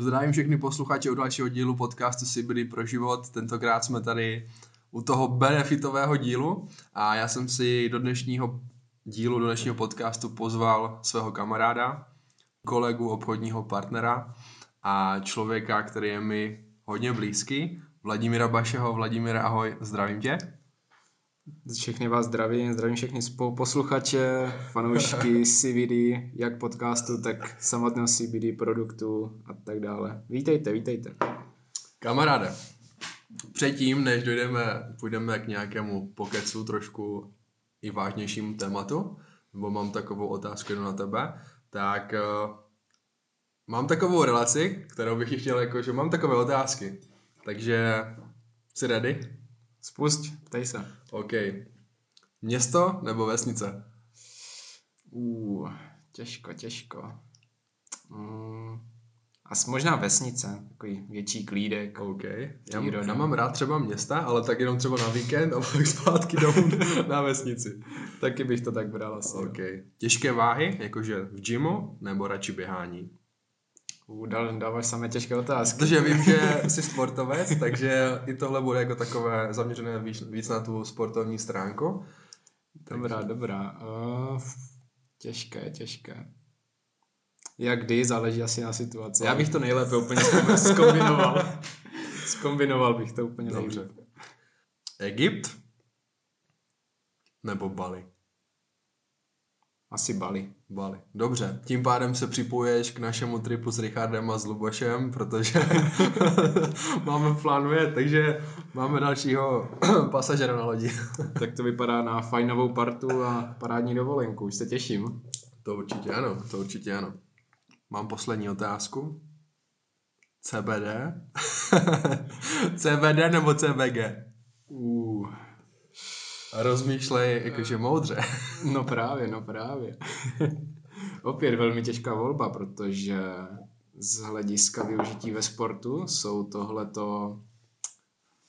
Zdravím všechny posluchače u dalšího dílu podcastu CBD pro život. Tentokrát jsme tady u toho benefitového dílu a já jsem si do dnešního dílu, do dnešního podcastu pozval svého kamaráda, kolegu, obchodního partnera a člověka, který je mi hodně blízký, Vladimíra Bašeho. Vladimíra, ahoj, zdravím tě. Všechny vás zdravím, zdravím všechny posluchače, fanoušky CBD, jak podcastu, tak samotného CBD produktu a tak dále. Vítejte, vítejte. Kamaráde, předtím, než dojdeme, půjdeme k nějakému pokecu trošku i vážnějšímu tématu, nebo mám takovou otázku jenom na tebe, tak uh, mám takovou relaci, kterou bych chtěl, jako, že mám takové otázky. Takže jsi ready? Spust, ptej se. OK. Město nebo vesnice? Uh, těžko, těžko. Mm, asi možná vesnice, takový větší klídek. OK. Já, já mám rád třeba města, ale tak jenom třeba na víkend a pak zpátky domů na vesnici. Taky bych to tak bral asi. OK. Těžké váhy, jakože v gymu, nebo radši běhání? Dal, dáváš samé těžké otázky. Protože vím, že jsi sportovec, takže i tohle bude jako takové zaměřené víc, víc na tu sportovní stránku. Dobrá, takže... dobrá. Uh, těžké, těžké. Jak kdy, záleží asi na situaci. Já bych to nejlépe úplně zkombinoval. zkombinoval bych to úplně Dobře. nejlépe. Egypt nebo Bali? Asi Bali. Bali. Dobře, tím pádem se připoješ k našemu tripu s Richardem a s Lubošem, protože máme plánuje, takže máme dalšího pasažera na lodi. tak to vypadá na fajnovou partu a parádní dovolenku, už se těším. To určitě ano, to určitě ano. Mám poslední otázku. CBD? CBD nebo CBG? Uh, rozmýšlej jakože moudře. no právě, no právě. Opět velmi těžká volba, protože z hlediska využití ve sportu jsou tohleto,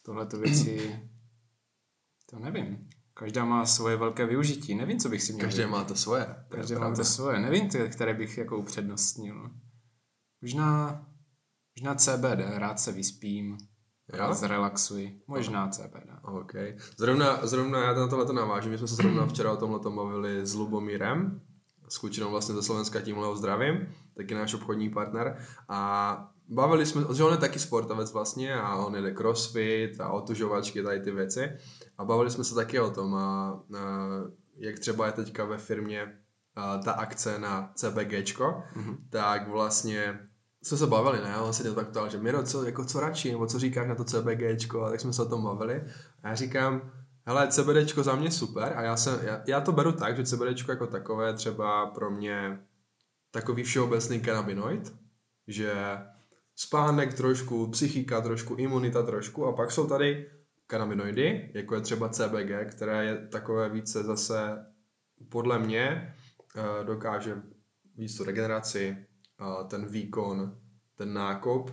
tohleto věci, to nevím. Každá má svoje velké využití. Nevím, co bych si měl. Každé má to svoje. Každé má to svoje. Nevím, které bych jako upřednostnil. Možná, možná CBD, rád se vyspím, Jo? Zrelaxuj. Možná CBD. OK. Zrovna, zrovna já na tohle to navážu. My jsme se zrovna včera o tomhle bavili s Lubomírem, s klučinou vlastně ze Slovenska, tímhle ho zdravím, taky náš obchodní partner. A bavili jsme, že on je taky sportovec vlastně a on jede crossfit a otužovačky, tady ty věci. A bavili jsme se taky o tom, a, a jak třeba je teďka ve firmě a, ta akce na CBGčko, mm-hmm. tak vlastně jsme se bavili, ne? On se mě tak ptal, že Miro, co, jako co radši, nebo co říkáš na to CBGčko, a tak jsme se o tom bavili. A já říkám, hele, CBDčko za mě super a já, jsem, já, já to beru tak, že CBDčko jako takové třeba pro mě takový všeobecný kanabinoid, že spánek trošku, psychika trošku, imunita trošku a pak jsou tady kanabinoidy, jako je třeba CBG, které je takové více zase podle mě eh, dokáže víc tu regeneraci, ten výkon, ten nákop.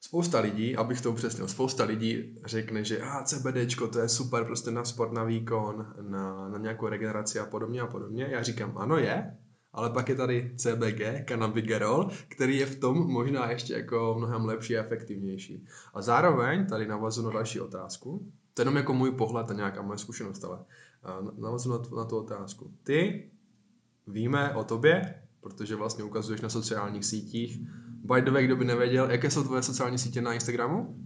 Spousta lidí, abych to upřesnil, spousta lidí řekne, že ah, CBDčko to je super prostě na sport, na výkon, na, na nějakou regeneraci a podobně a podobně. Já říkám, ano je, ale pak je tady CBG, cannabigerol, který je v tom možná ještě jako mnohem lepší a efektivnější. A zároveň tady navazu na další otázku, to je jenom jako můj pohled a nějaká moje zkušenost, ale navazu na na tu otázku. Ty víme o tobě, protože vlastně ukazuješ na sociálních sítích. By the way, kdo by nevěděl, jaké jsou tvoje sociální sítě na Instagramu?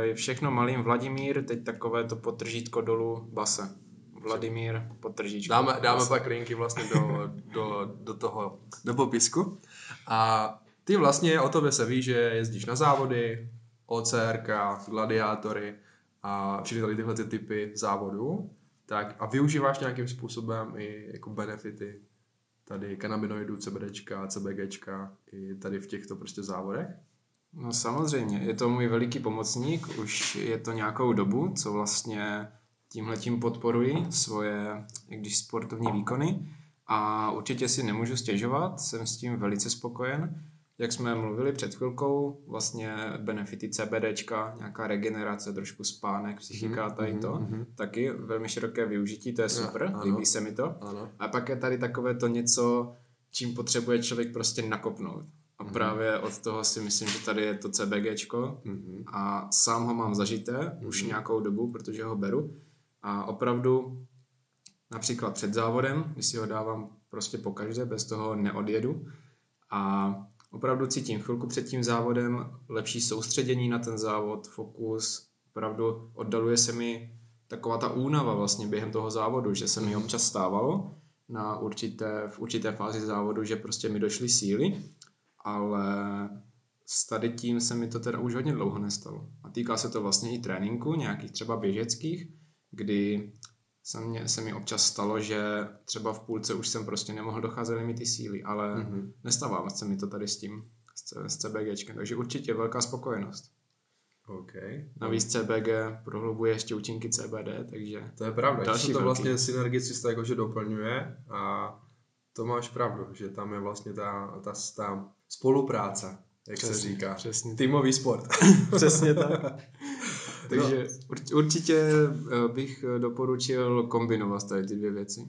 Je všechno malým Vladimír, teď takové to potržítko dolů base. Vladimír, potržítko. Dáme, dáme pak linky vlastně do, do, do toho, do popisku. A ty vlastně o tobě se ví, že jezdíš na závody, OCRK, gladiátory a všechny tady tyhle ty typy závodů. Tak a využíváš nějakým způsobem i jako benefity tady kanabinoidů, CBDčka, CBGčka i tady v těchto prostě závodech? No samozřejmě, je to můj veliký pomocník, už je to nějakou dobu, co vlastně tímhletím podporuji svoje, když sportovní výkony. A určitě si nemůžu stěžovat, jsem s tím velice spokojen jak jsme mluvili před chvilkou, vlastně benefity CBDčka, nějaká regenerace, trošku spánek, psychika, mm-hmm, tady to, mm-hmm. taky velmi široké využití, to je super, ano, líbí se mi to. Ano. A pak je tady takové to něco, čím potřebuje člověk prostě nakopnout. A právě od toho si myslím, že tady je to CBGčko Mhm. a sám ho mám zažité už nějakou dobu, protože ho beru. A opravdu například před závodem, když si ho dávám prostě po každé, bez toho neodjedu. A opravdu cítím chvilku před tím závodem lepší soustředění na ten závod, fokus, opravdu oddaluje se mi taková ta únava vlastně během toho závodu, že se mi občas stávalo na určité, v určité fázi závodu, že prostě mi došly síly, ale s tady tím se mi to teda už hodně dlouho nestalo. A týká se to vlastně i tréninku, nějakých třeba běžeckých, kdy se, mě, se mi občas stalo, že třeba v půlce už jsem prostě nemohl docházet mi ty síly, ale Mhm. mm-hmm. nestává se mi to tady s tím, s, CBGčkem, takže určitě velká spokojenost. OK. Navíc CBG prohlubuje ještě účinky CBD, takže To je pravda, Další se to velký. vlastně synergicky se to jakože doplňuje a to máš pravdu, že tam je vlastně ta, ta, ta spolupráce, jak se Přesně, říká. přesně. Týmový sport. Přesně tak. Takže ur- určitě eh, bych eh, doporučil kombinovat tady ty dvě věci.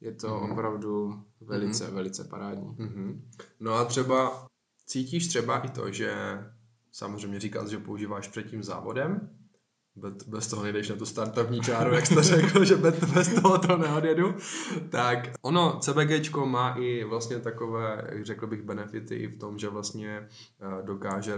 Je to Mhm. mm-hmm. opravdu velice, mm-hmm. velice parádní. Mhm. No a třeba cítíš třeba i to, že samozřejmě říkal, že používáš před tím závodem, bez, toho nejdeš na tu startovní čáru, jak jsi to řekl, že bez, toho to neodjedu, tak ono CBGčko má i vlastně takové, řekl bych, benefity i v tom, že vlastně eh, dokáže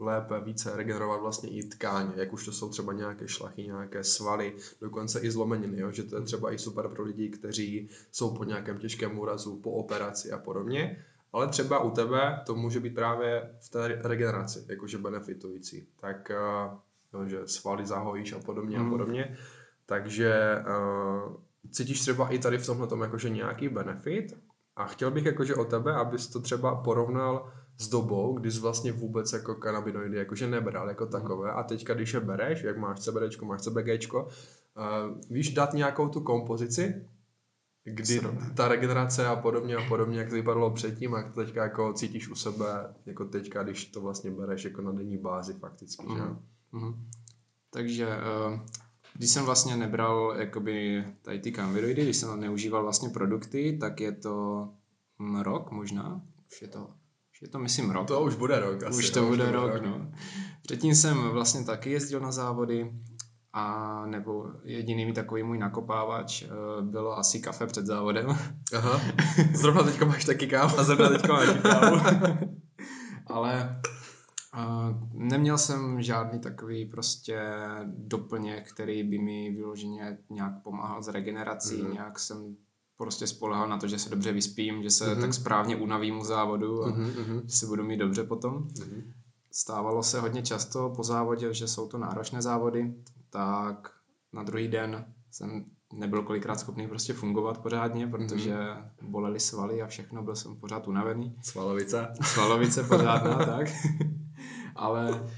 lépe více regenerovat vlastně i tkáně, jak už to jsou třeba nějaké šlachy, nějaké svaly, dokonce i zlomeniny, jo? že to je třeba i super pro lidi, kteří jsou po nějakém těžkém úrazu, po operaci a podobně, ale třeba u tebe to může být právě v té regeneraci, jakože benefitující. Tak eh, no, že svaly zahojíš a podobně Mhm. a podobně. Takže uh, cítíš třeba i tady v tomhle tom jakože nějaký benefit a chtěl bych jakože o tebe, abys to třeba porovnal s dobou, kdy jsi vlastně vůbec jako kanabinoidy jakože nebral jako takové a teďka, když je bereš, jak máš CBDčko, máš CBGčko, uh, víš dát nějakou tu kompozici, kdy ta regenerace a podobně a podobně, jak to vypadalo předtím a jak to teďka jako cítíš u sebe, jako teďka, když to vlastně bereš jako na denní bázi fakticky, že jo? Mhm. Mhm. Takže eh, když jsem vlastně nebral jakoby tady ty kanviroidy, když jsem neužíval vlastně produkty, tak je to hm, rok možná, už je to, je to myslím rok. To už bude rok asi. už to jo, bude rok, no. Předtím jsem vlastně taky jezdil na závody a nebo jediný takový můj nakopávač eh, bylo asi kafe před závodem. Aha, zrovna teďka máš taky kávu. A zrovna teďka taky kávu. Ale uh, neměl jsem žádný takový prostě doplněk, který by mi vyloženě nějak pomáhal s regenerací, mm. nějak jsem prostě spolehal na to, že se dobře vyspím, že se Mhm. mm. tak správně unavím u závodu a Mhm, mhm, že se budu mít dobře potom. mhm. Stávalo se hodně často po závodě, že jsou to náročné závody, tak na druhý den jsem nebyl kolikrát schopný prostě fungovat pořádně, protože bolely svaly a všechno, byl jsem pořád unavený. Svalovice. Svalovice pořádná, tak. Ale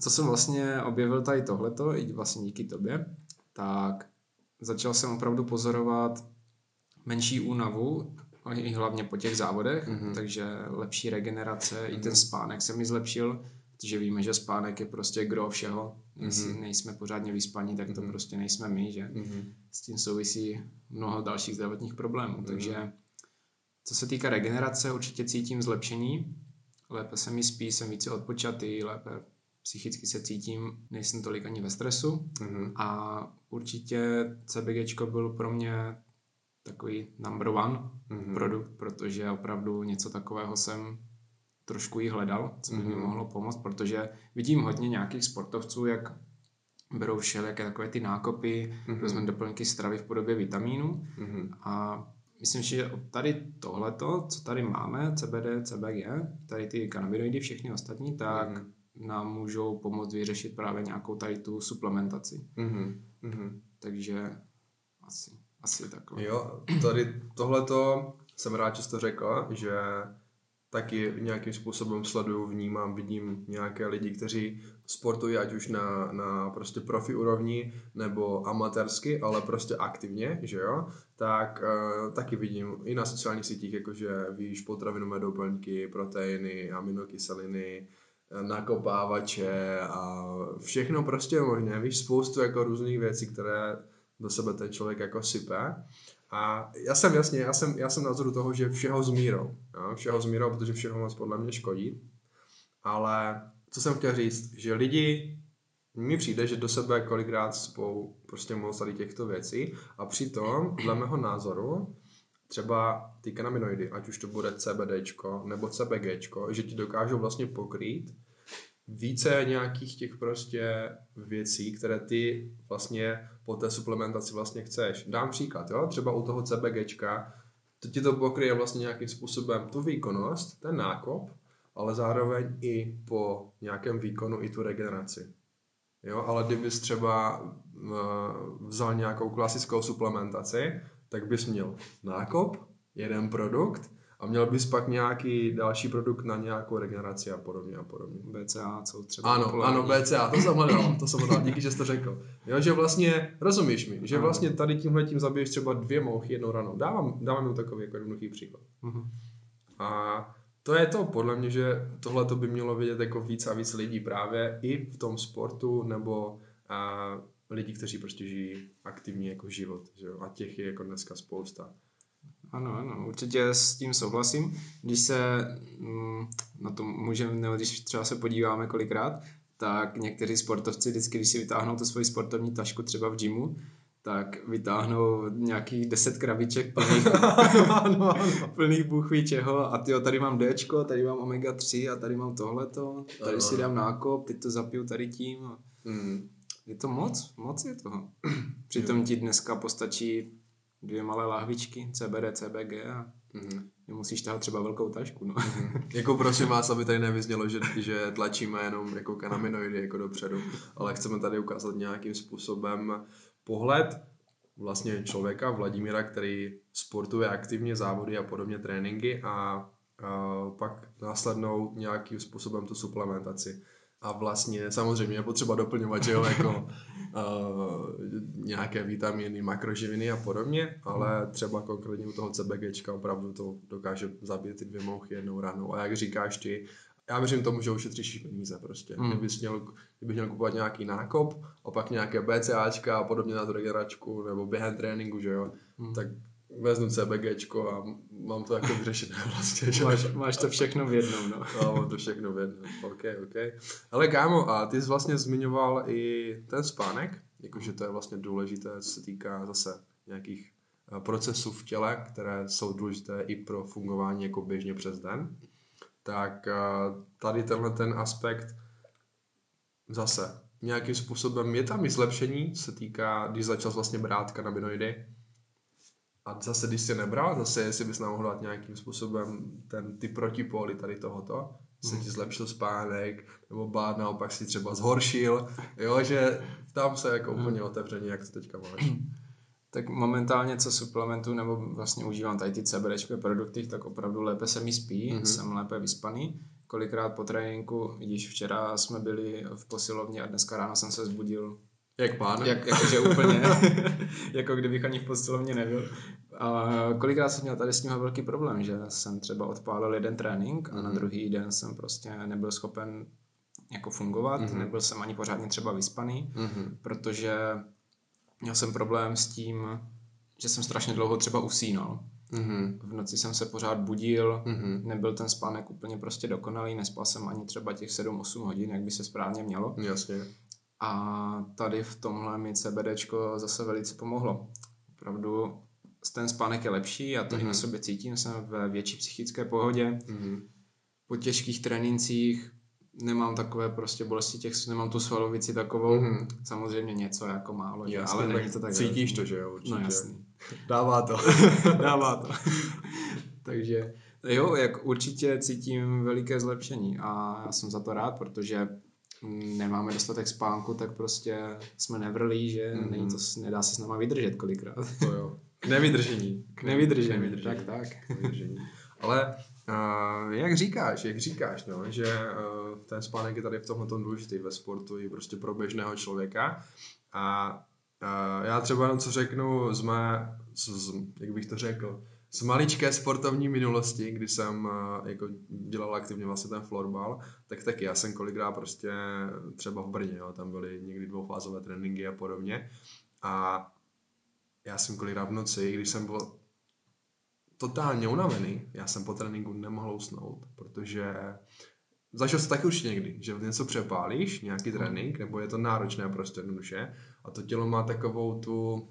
co jsem vlastně objevil tady tohleto, i vlastně díky tobě, tak začal jsem opravdu pozorovat menší únavu, i hlavně po těch závodech, Mhm. mm-hmm. takže lepší regenerace, mm-hmm. i ten spánek se mi zlepšil, protože víme, že spánek je prostě gro všeho. Jestli Mhm. nejsme pořádně vyspaní, tak to Mhm. prostě nejsme my, že? Mhm. S tím souvisí mnoho dalších zdravotních problémů. Takže co se týká regenerace, určitě cítím zlepšení. Lépe se mi spí, jsem více odpočatý, lépe psychicky se cítím, nejsem tolik ani ve stresu. Mhm. A určitě CBGčko byl pro mě takový number one Mhm. produkt, protože opravdu něco takového jsem trošku jí hledal, co by mi Mhm. mohlo pomoct, protože vidím hodně nějakých sportovců, jak berou všelijaké takové ty nákopy, Mhm. různé doplňky stravy v podobě vitamínů Mhm. a myslím si, že tady tohleto, co tady máme, CBD, CBG, tady ty kanabinoidy, všechny ostatní, tak Mhm. nám můžou pomoct vyřešit právě nějakou tady tu suplementaci. Mhm. Mhm. Takže asi, asi takhle. Jo, tady tohleto jsem rád, že jsi to řekl, že taky nějakým způsobem sleduju, vnímám, vidím nějaké lidi, kteří sportují ať už na, na prostě profi úrovni nebo amatérsky, ale prostě aktivně, že jo, tak uh, taky vidím i na sociálních sítích, jakože víš, potravinové doplňky, proteiny, aminokyseliny, eh, nakopávače a všechno prostě možné, víš, spoustu jako různých věcí, které do sebe ten člověk jako sype. A já jsem jasně, já jsem, já jsem názoru toho, že všeho s mírou. Jo? Všeho s mírou, protože všeho moc podle mě škodí. Ale co jsem chtěl říct, že lidi, mi přijde, že do sebe kolikrát spou prostě moc tady těchto věcí a přitom, dle mého názoru, třeba ty kanaminoidy, ať už to bude CBD nebo CBG, že ti dokážou vlastně pokrýt více nějakých těch prostě věcí, které ty vlastně po té suplementaci vlastně chceš. Dám příklad, jo? třeba u toho CBGčka, to ti to pokryje vlastně nějakým způsobem tu výkonnost, ten nákop, ale zároveň i po nějakém výkonu i tu regeneraci. Jo, ale kdybys třeba uh, vzal nějakou klasickou suplementaci, tak bys měl nákop, jeden produkt a měl bys pak nějaký další produkt na nějakou regeneraci a podobně a podobně. BCA, co třeba Ano, populární. ano, BCA, to jsem hledal, to jsem hledal, díky, že jsi to řekl. Jo, že vlastně, rozumíš mi, že vlastně tady tímhle tím zabiješ třeba dvě mouchy jednou ranou. Dávám, dávám mu takový jako jednoduchý příklad. Uh-huh. A to je to, podle mě, že tohle to by mělo vědět jako víc a víc lidí právě i v tom sportu nebo a, lidi, kteří prostě žijí aktivní jako život, že jo? a těch je jako dneska spousta. Ano, ano, určitě s tím souhlasím. Když se mm, na to můžeme, nebo když třeba se podíváme kolikrát, tak někteří sportovci vždycky, když si vytáhnou tu svoji sportovní tašku třeba v gymu, tak vytáhnou nějakých deset krabiček plných, ano, ano. plných bůh ví čeho a tyjo, tady mám Dčko, tady mám omega 3 a tady mám tohleto, tady ano. si dám nákop, teď to zapiju tady tím. Mm. Je to moc, moc je toho. Přitom ti dneska postačí dvě malé lahvičky, CBD, CBG a mm-hmm. nemusíš tahat třeba velkou tašku. No. Mm-hmm. jako prosím vás, aby tady nevyznělo, že, že tlačíme jenom jako kanaminoidy jako dopředu, ale chceme tady ukázat nějakým způsobem pohled vlastně člověka, Vladimíra, který sportuje aktivně závody a podobně tréninky a, a pak následnou nějakým způsobem tu suplementaci. A vlastně samozřejmě je potřeba doplňovat, že jo, jako uh, nějaké vitamíny, makroživiny a podobně, ale třeba konkrétně u toho CBG opravdu to dokáže zabít ty dvě mouchy jednou ranou. A jak říkáš ty, já věřím tomu, že ušetříš peníze prostě. Mm. Kdybych měl, kdybych měl kupovat nějaký nákop a pak nějaké BCAčka a podobně na tu regeneračku nebo během tréninku, že jo, mm. tak vezmu CBGčko a mám to jako vyřešené vlastně. Že? Máš, máš to všechno v jednom, no. no mám to všechno v jednom, ok, ok. Ale kámo, a ty jsi vlastně zmiňoval i ten spánek, jakože to je vlastně důležité, co se týká zase nějakých eh, procesů v těle, které jsou důležité i pro fungování jako běžně přes den tak eh, tady tenhle ten aspekt zase nějakým způsobem je tam i zlepšení, se týká, když začal vlastně brát kanabinoidy, a zase, když jsi nebral, zase jestli bys nám mohl dát nějakým způsobem ten, ty protipóly tady tohoto, se ti zlepšil spánek, nebo bát naopak si třeba zhoršil, jo, že tam se jako úplně otevřeně, jak to teďka máš. tak momentálně co suplementu nebo vlastně užívám tady ty CBD produkty, tak opravdu lépe se mi spí, mm-hmm. jsem lépe vyspaný. Kolikrát po tréninku, když včera jsme byli v posilovně a dneska ráno jsem se zbudil jak pán? Jak, jakože úplně, jako kdybych ani v posilovně nebyl. A kolikrát jsem měl tady s tím velký problém, že jsem třeba odpálil jeden trénink a mm-hmm. na mhm. druhý den jsem prostě nebyl schopen jako fungovat, mm-hmm. nebyl jsem ani pořádně třeba vyspaný, mm-hmm. protože měl jsem problém s tím, že jsem strašně dlouho třeba usínal. Mm-hmm. V noci jsem se pořád budil, mm-hmm. nebyl ten spánek úplně prostě dokonalý, nespal jsem ani třeba těch 7-8 hodin, jak by se správně mělo. Jasně. A tady v tomhle mi CBDčko zase velice pomohlo. Opravdu ten spánek je lepší, já to mm-hmm. i na mhm. sobě cítím, jsem ve větší psychické pohodě. Mm-hmm. Po těžkých trénincích nemám takové prostě bolesti těch, nemám tu svalovici takovou, mm-hmm. samozřejmě něco jako málo, jasný, ale není to tak Cítíš to, že jo, určitě. No jasný. Dává to. Dává to. Takže jo, jak určitě cítím veliké zlepšení a já jsem za to rád, protože nemáme dostatek spánku, tak prostě jsme nevrlí, že mm-hmm. není to, nedá se s náma vydržet kolikrát. To jo. K nevydržení. K nevydržení. K nevydržení. Tak, tak. K nevydržení. Ale Uh, jak říkáš, jak říkáš, no, že uh, ten spánek je tady v tomhle důležitý ve sportu i prostě pro běžného člověka. A uh, já třeba jenom co řeknu z mé, z, z, jak bych to řekl, z maličké sportovní minulosti, kdy jsem uh, jako dělal aktivně vlastně ten florbal, tak taky já jsem kolikrát prostě třeba v Brně, jo, tam byly někdy dvoufázové tréninky a podobně. A já jsem kolikrát v noci, když jsem byl totálně unavený, já jsem po tréninku nemohl usnout, protože zažil jsi taky už někdy, že něco přepálíš, nějaký trénink, nebo je to náročné prostě jednoduše a to tělo má takovou tu,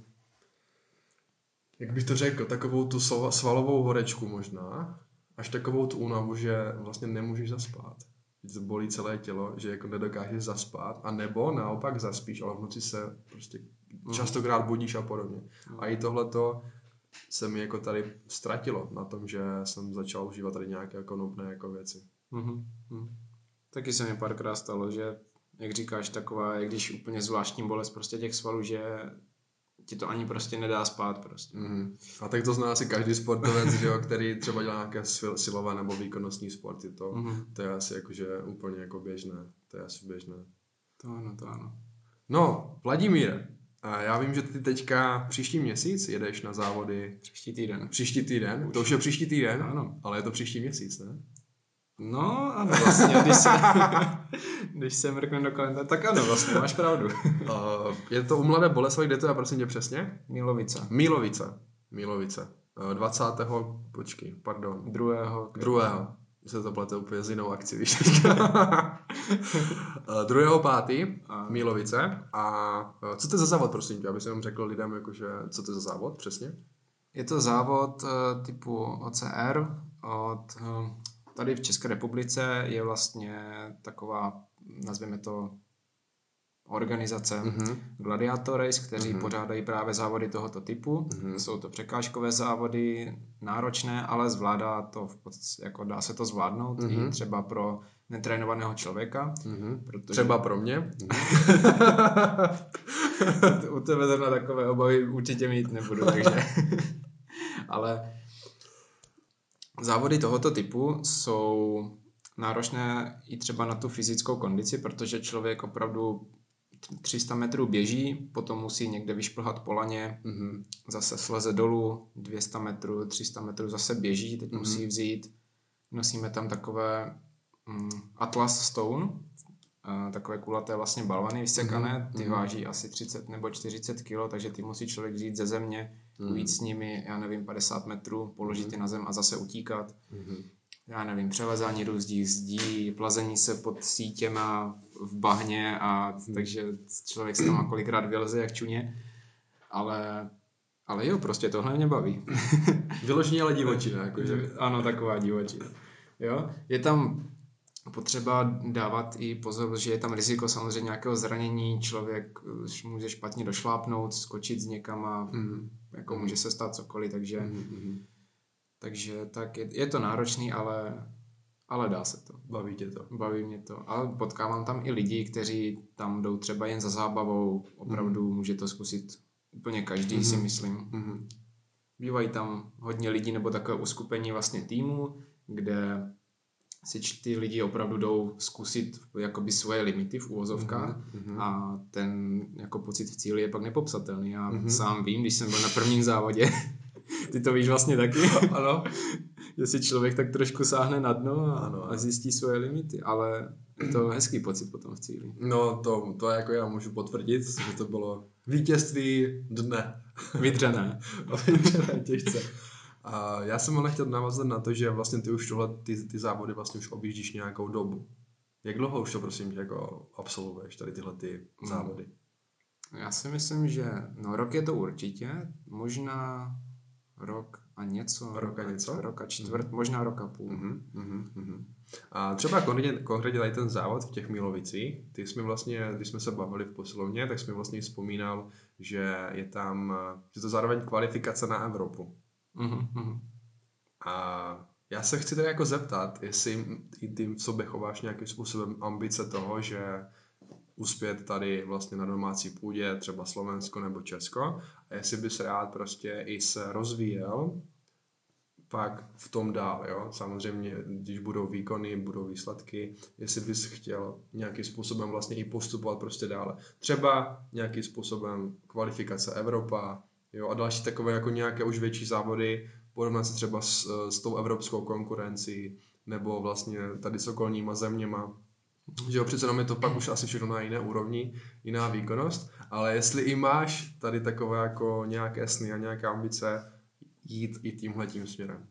jak bych to řekl, takovou tu svalovou horečku možná, až takovou tu únavu, že vlastně nemůžeš zaspat. Že to bolí celé tělo, že jako nedokážeš zaspat, a nebo naopak zaspíš, ale v noci se prostě mhm. častokrát budíš a podobně. A i tohleto se mi jako tady ztratilo na tom, že jsem začal užívat tady nějaké konopné jako věci. Mm-hmm. Taky se mi párkrát stalo, že jak říkáš, taková, jak když úplně zvláštní bolest prostě těch svalů, že ti to ani prostě nedá spát prostě. Mm. A tak to zná asi každý sportovec, že jo, který třeba dělá nějaké silové nebo výkonnostní sporty. To, mm. to je asi jakože úplně jako běžné. To je asi běžné. To ano, to ano. No, Vladimír, a já vím, že ty teďka příští měsíc jedeš na závody. Příští týden. Příští týden? Už. To už je příští týden? Ano. Ale je to příští měsíc, ne? No, ano, vlastně, když se, když se mrkne do kalendáře, tak ano, vlastně, máš pravdu. uh, je to u Mladé Boleslavi, kde to je, prosím tě, přesně? Mílovice. Mílovice. Mílovice. Uh, 20. počkej, pardon. Druhého. Druhého. Se to plete úplně s jinou akcí, víš uh, druhého pátý, a... Mílovice. A uh, co to je za závod, prosím tě, aby jsem řekl lidem, jakože, co to je za závod přesně? Je to závod uh, typu OCR od tady v České republice je vlastně taková, nazvěme to, organizace mm-hmm. Gladiator Race, kteří mm-hmm. pořádají právě závody tohoto typu. Mm-hmm. Jsou to překážkové závody, náročné, ale zvládá to, v podstatě, jako dá se to zvládnout mm-hmm. i třeba pro netrénovaného člověka. Mm-hmm. Protože... Třeba pro mě. U tebe na takové obavy určitě mít nebudu, takže... ale Závody tohoto typu jsou náročné i třeba na tu fyzickou kondici, protože člověk opravdu 300 metrů běží, potom musí někde vyšplhat po laně, mm-hmm. zase sleze dolů, 200 metrů, 300 metrů zase běží, teď mm-hmm. musí vzít, nosíme tam takové mm, Atlas Stone, takové kulaté vlastně balvany vysekané, ty mm-hmm. váží asi 30 nebo 40 kg, takže ty musí člověk vzít ze země, mm. ujít s nimi, já nevím, 50 metrů, položit mm. je na zem a zase utíkat. Mm. Já nevím, přelezání různých zdí, plazení se pod sítěma v bahně a mm. takže člověk se tam kolikrát vyleze jak čuně, ale ale jo, prostě tohle mě baví. Vyloženě ale divočina. Jakože. Ano, taková divočina. Jo? Je tam potřeba dávat i pozor, že je tam riziko samozřejmě nějakého zranění, člověk eh, může špatně došlápnout, skočit z někam a mm. jako může se stát cokoliv, takže, mm. takže tak je, je to náročný, ale, ale dá se to. Baví tě to? Baví mě to. Ale potkávám tam i lidi, kteří tam jdou třeba jen za zábavou, opravdu mm. může to zkusit úplně každý, mm. si myslím. Mm. Bývají tam hodně lidí nebo takové uskupení vlastně týmu, kde si ty lidi opravdu jdou zkusit jakoby svoje limity v úvozovkách mm-hmm. a ten jako pocit v cíli je pak nepopsatelný. Já mm-hmm. sám vím, když jsem byl na prvním závodě, ty to víš vlastně taky, ano. si člověk tak trošku sáhne na dno a, ano. a zjistí svoje limity, ale je to hezký pocit potom v cíli. No to, to jako já můžu potvrdit, že to bylo vítězství dne. Vydřené. Vydřené těžce. A já jsem ale chtěl navazat na to, že vlastně ty už tohle, ty, ty závody vlastně už objíždíš nějakou dobu. Jak dlouho už to prosím tě jako absolvuješ tady tyhle ty hmm. závody? Já si myslím, že no rok je to určitě, možná rok a něco. Rok a něco? Rok a čtvrt, mm. možná rok a půl. Mm-hmm, mm-hmm. A třeba konkrétně, konkrétně tady ten závod v těch Milovicích, ty jsme vlastně, když jsme se bavili v posilovně, tak jsme vlastně vzpomínal, že je tam, že to zároveň kvalifikace na Evropu. Mm-hmm. A já se chci tak jako zeptat, jestli i ty v sobě chováš nějakým způsobem ambice toho, že uspět tady vlastně na domácí půdě, třeba Slovensko nebo Česko, a jestli bys rád prostě i se rozvíjel pak v tom dál, jo. Samozřejmě, když budou výkony, budou výsledky, jestli bys chtěl nějakým způsobem vlastně i postupovat prostě dále. Třeba nějakým způsobem kvalifikace Evropa, Jo, a další takové jako nějaké už větší závody, porovnat se třeba s, s tou evropskou konkurencí, nebo vlastně tady s okolníma zeměma. jo, přece jenom je to pak už asi všechno na jiné úrovni, jiná výkonnost, ale jestli i máš tady takové jako nějaké sny a nějaké ambice jít i tímhle tím směrem.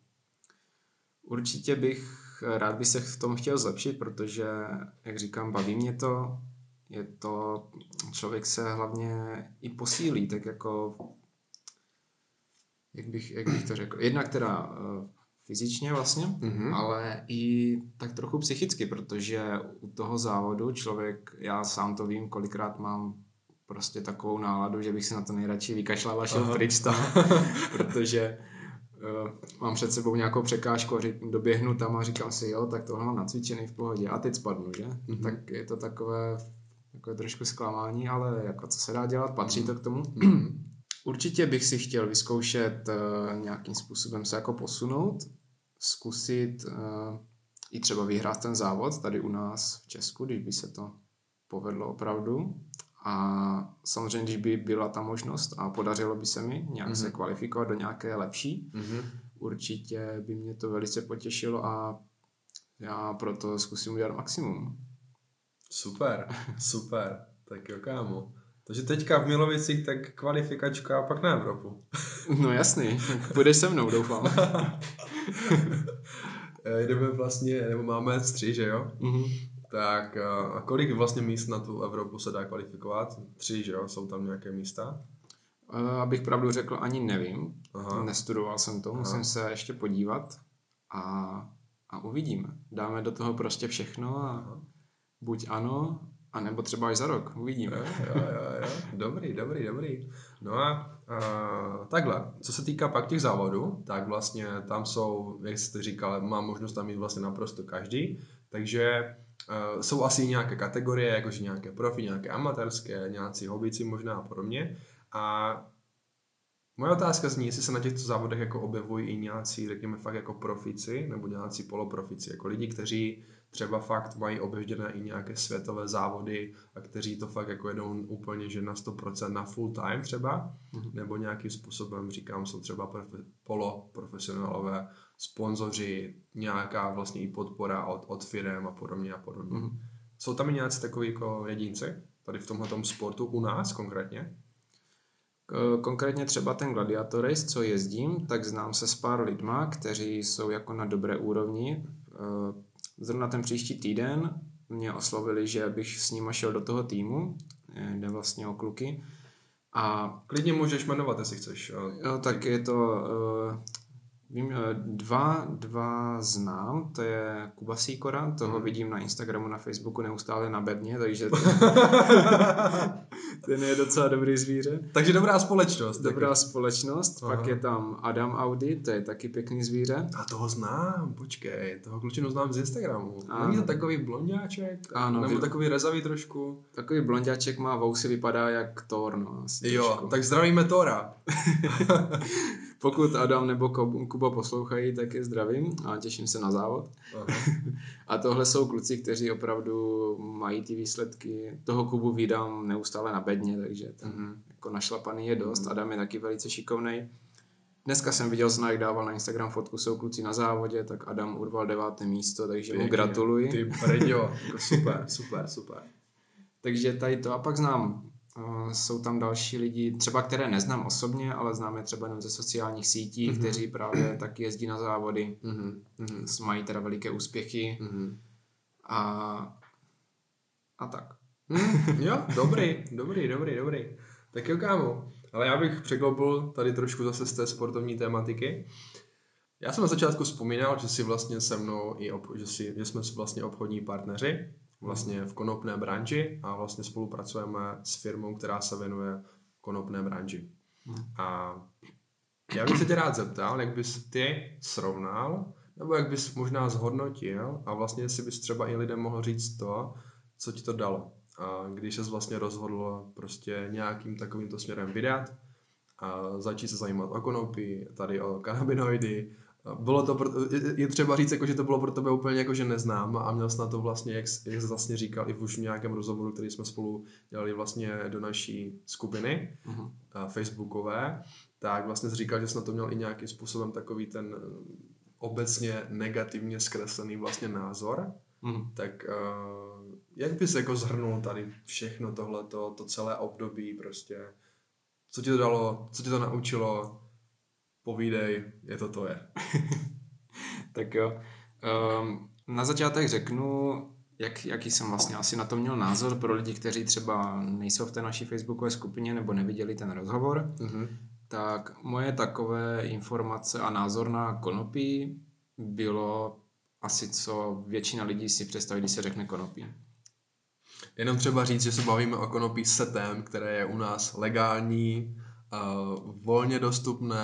Určitě bych rád by se v tom chtěl zlepšit, protože, jak říkám, baví mě to, je to, člověk se hlavně i posílí, tak jako, jak bych, jak bych to řekl, jednak teda uh, fyzičně vlastně, mm-hmm. ale i tak trochu psychicky, protože u toho závodu člověk, já sám to vím, kolikrát mám prostě takovou náladu, že bych si na to nejradši vykašlal a šel Aha. pryč tam, protože uh, mám před sebou nějakou překážku a řík, doběhnu tam a říkám si, jo, tak tohle mám nacvičený v pohodě a teď spadnu, že? Mm-hmm. Tak je to takové, takové trošku zklamání, ale jako co se dá dělat, patří mm-hmm. to k tomu. Mm-hmm. Určitě bych si chtěl vyzkoušet uh, nějakým způsobem se jako posunout, zkusit uh, i třeba vyhrát ten závod tady u nás v Česku, když by se to povedlo opravdu. A samozřejmě, když by byla ta možnost a podařilo by se mi nějak mm-hmm. se kvalifikovat do nějaké lepší, mm-hmm. určitě by mě to velice potěšilo a já proto zkusím udělat maximum. Super, super. tak jo, kámo. Takže teďka v Milovicích tak kvalifikačka a pak na Evropu. no jasný, půjdeš se mnou, doufám. Jdeme vlastně, nebo máme tři, že jo? Mm-hmm. Tak a kolik vlastně míst na tu Evropu se dá kvalifikovat? Tři, že jo? Jsou tam nějaké místa? Abych pravdu řekl, ani nevím. Aha. Nestudoval jsem to, Aha. musím se ještě podívat a, a uvidíme. Dáme do toho prostě všechno a Aha. buď ano, a nebo třeba až za rok, uvidíme. Jo, jo, jo. Dobrý, dobrý, dobrý. No a, a takhle, co se týká pak těch závodů, tak vlastně tam jsou, jak jste říkal, má možnost tam mít vlastně naprosto každý, takže uh, jsou asi nějaké kategorie, jakože nějaké profi, nějaké amatérské, nějací hobici možná a podobně. A Moje otázka zní, jestli se na těchto závodech jako objevují i nějací, řekněme fakt jako profici, nebo nějací poloprofici, jako lidi, kteří třeba fakt mají obježděné i nějaké světové závody a kteří to fakt jako jedou úplně, že na 100% na full time třeba, mm-hmm. nebo nějakým způsobem, říkám, jsou třeba profe- poloprofesionálové, sponzoři, nějaká vlastně i podpora od, od firm a podobně a podobně. Mm-hmm. Jsou tam i nějací takový jako jedinci, tady v tomhle sportu u nás konkrétně? Konkrétně třeba ten Gladiator Race, co jezdím, tak znám se s pár lidma, kteří jsou jako na dobré úrovni. Zrovna ten příští týden mě oslovili, že bych s nimi šel do toho týmu, jde vlastně o kluky. A klidně můžeš jmenovat, jestli chceš. Jo, tak je to Vím, eh, dva, dva znám, to je Kuba Sýkora, toho hmm. vidím na Instagramu, na Facebooku neustále na bedně, takže ten, ten je docela dobrý zvíře. Takže dobrá společnost. Dobrá taky. společnost, Aha. pak je tam Adam Audi, to je taky pěkný zvíře. A toho znám, počkej, toho klučinu znám z Instagramu. Ano. Není to takový blondáček? Ano. Nebo vy... takový rezavý trošku? Takový blondáček má vousy, vypadá jak Thor, no. Asi jo, trošku. tak zdravíme Tora. Pokud Adam nebo Kuba poslouchají, tak je zdravím a těším se na závod. a tohle jsou kluci, kteří opravdu mají ty výsledky. Toho Kubu vydám neustále na bedně, takže ten mm-hmm. jako našlapaný je dost. Mm-hmm. Adam je taky velice šikovný. Dneska jsem viděl, že jak dával na Instagram fotku, jsou kluci na závodě, tak Adam urval deváté místo, takže Pěkně, mu gratuluji. Ty brďo, jako super, super, super. takže tady to. A pak znám jsou tam další lidi, třeba které neznám osobně, ale známe třeba jenom ze sociálních sítí, mm-hmm. kteří právě taky jezdí na závody, mm-hmm. mají teda veliké úspěchy mm-hmm. a, a tak. Mm, jo, dobrý, dobrý, dobrý, dobrý. Tak jo, kámo. Ale já bych překlopil tady trošku zase z té sportovní tématiky. Já jsem na začátku vzpomínal, že si vlastně se mnou i ob, že, si, že jsme vlastně obchodní partneři vlastně v konopné branži a vlastně spolupracujeme s firmou, která se věnuje konopné branži. Hmm. A já bych se tě rád zeptal, jak bys ty srovnal, nebo jak bys možná zhodnotil a vlastně jestli bys třeba i lidem mohl říct to, co ti to dalo. A když jsi vlastně rozhodl prostě nějakým takovýmto směrem vydat a začít se zajímat o konopí, tady o kanabinoidy, bylo to, je třeba říct, jako, že to bylo pro tebe úplně jako, že neznám a měl jsi na to vlastně, jak, jak jsi vlastně říkal, i už v nějakém rozhovoru, který jsme spolu dělali vlastně do naší skupiny uh-huh. facebookové, tak vlastně jsi říkal, že jsi na to měl i nějakým způsobem takový ten eh, obecně negativně zkreslený vlastně názor. Uh-huh. Tak uh, jak bys jako zhrnul tady všechno tohleto, to celé období prostě? Co ti to dalo, co ti to naučilo? Povídej, je to to je. tak jo. Um, na začátek řeknu, jak, jaký jsem vlastně asi na to měl názor pro lidi, kteří třeba nejsou v té naší facebookové skupině nebo neviděli ten rozhovor. Mm-hmm. Tak moje takové informace a názor na konopí bylo asi co většina lidí si představí, když se řekne konopí. Jenom třeba říct, že se bavíme o konopí setem, které je u nás legální, uh, volně dostupné